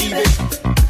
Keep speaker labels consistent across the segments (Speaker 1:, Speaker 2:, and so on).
Speaker 1: believe it.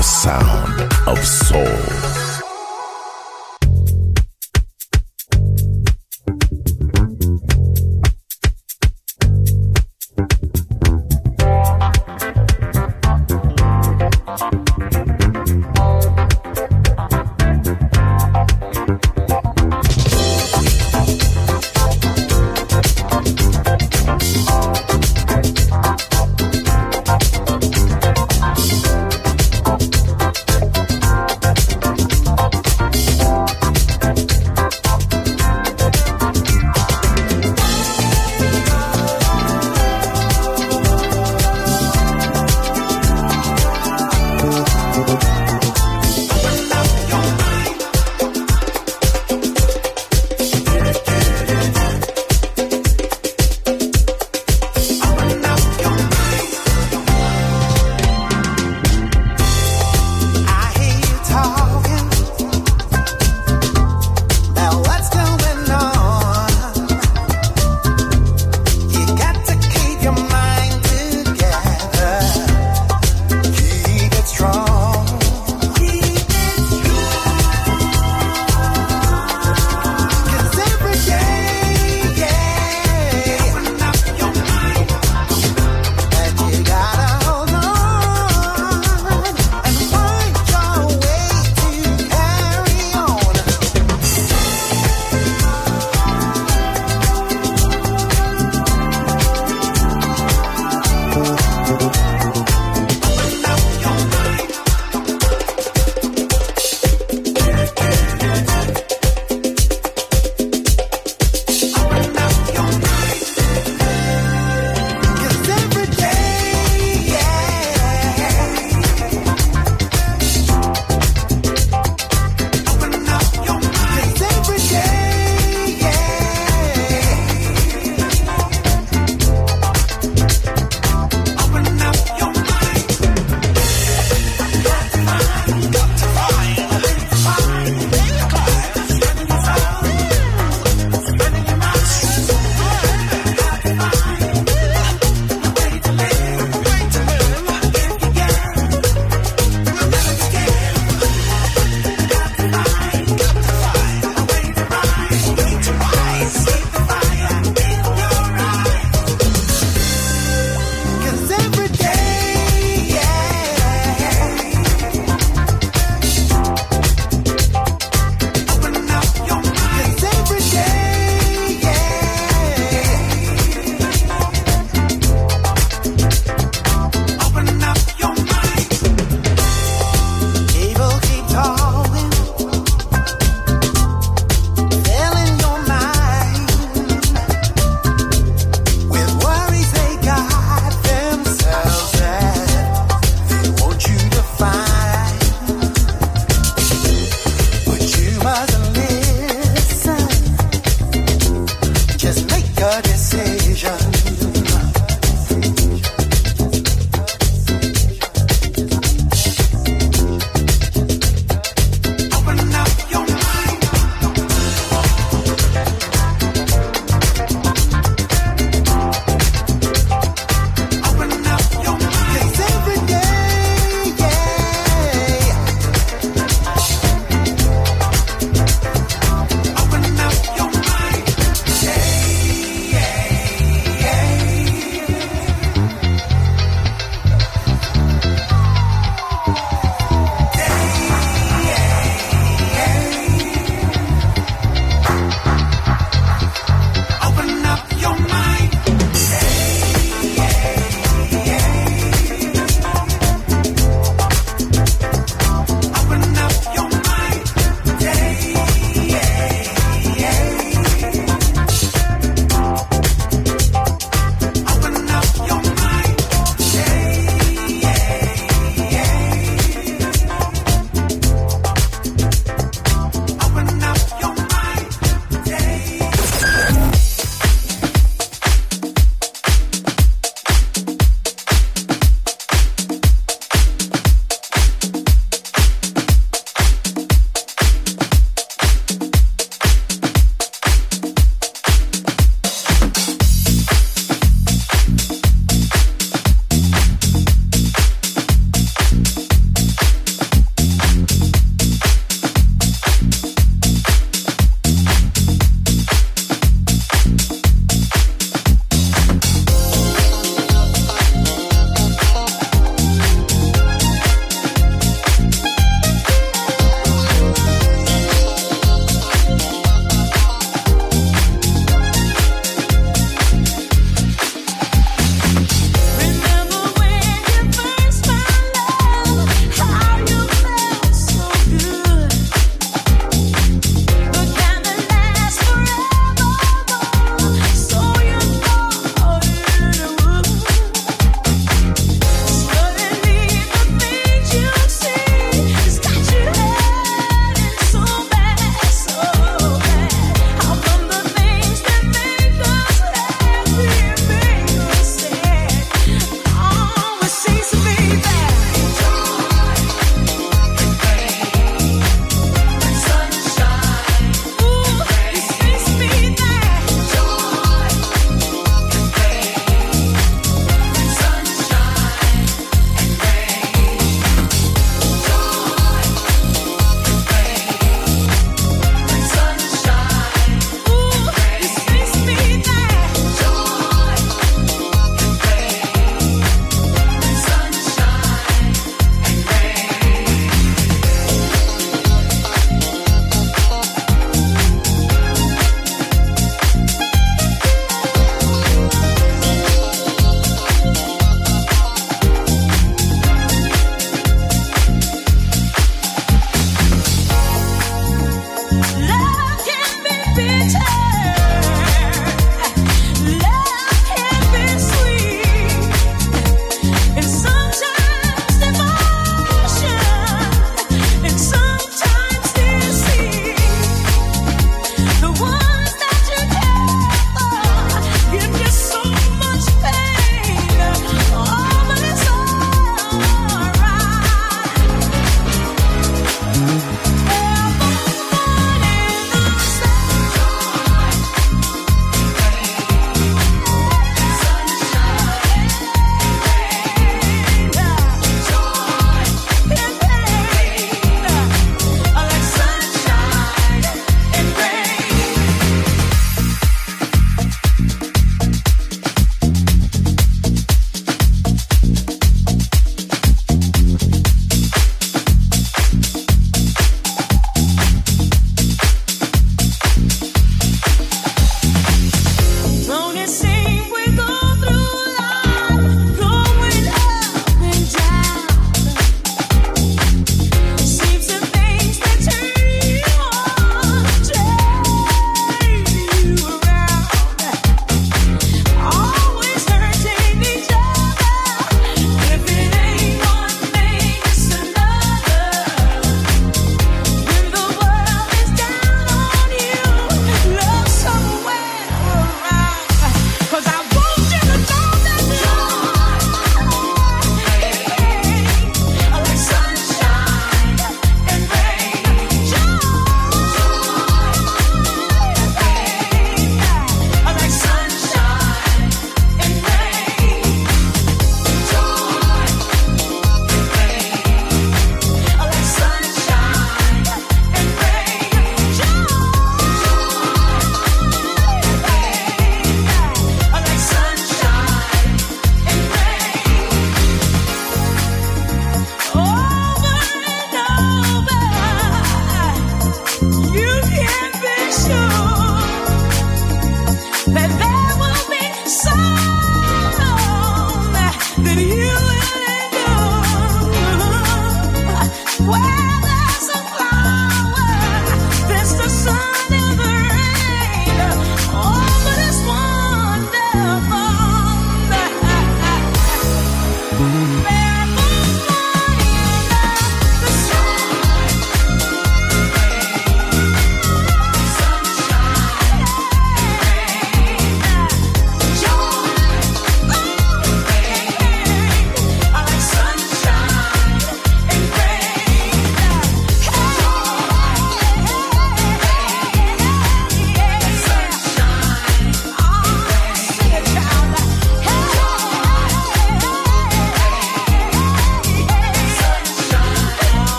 Speaker 2: The sound of soul.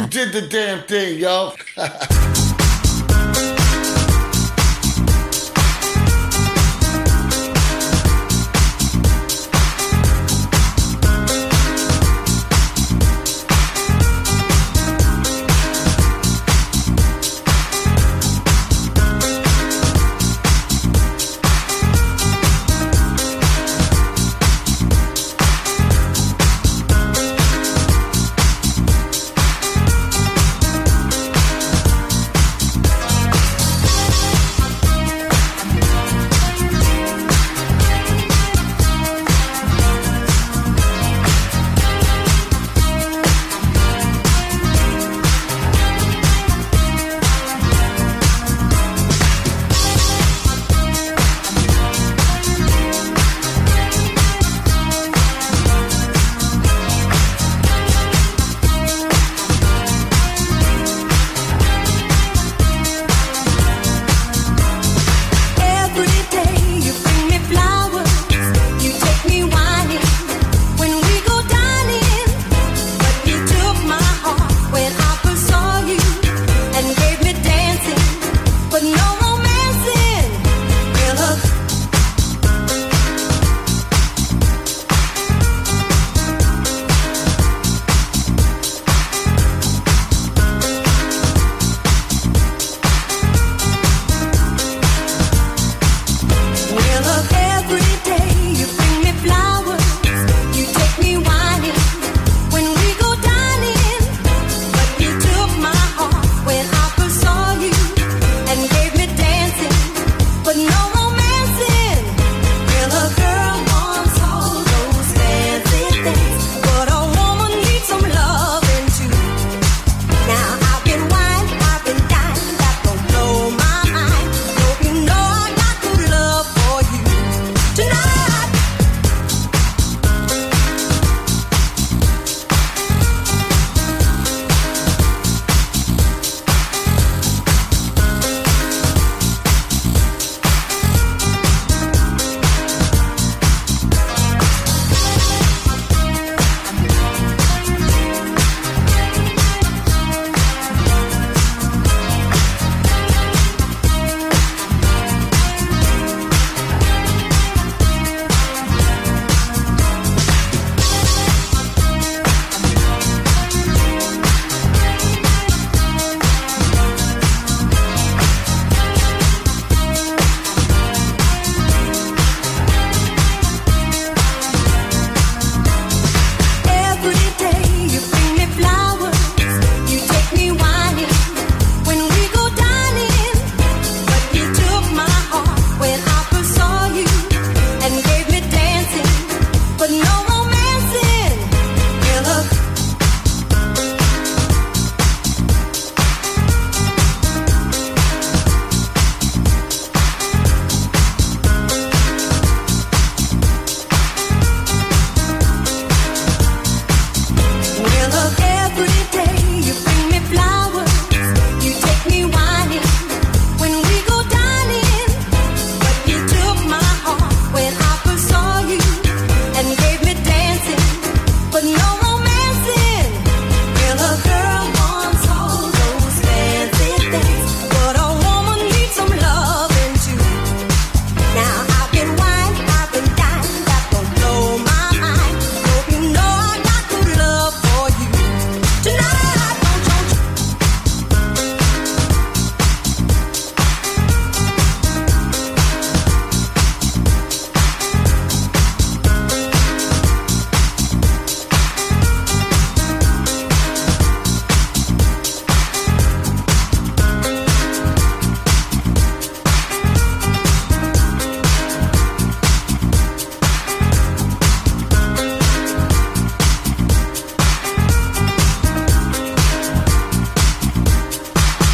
Speaker 3: You did the damn thing, yo.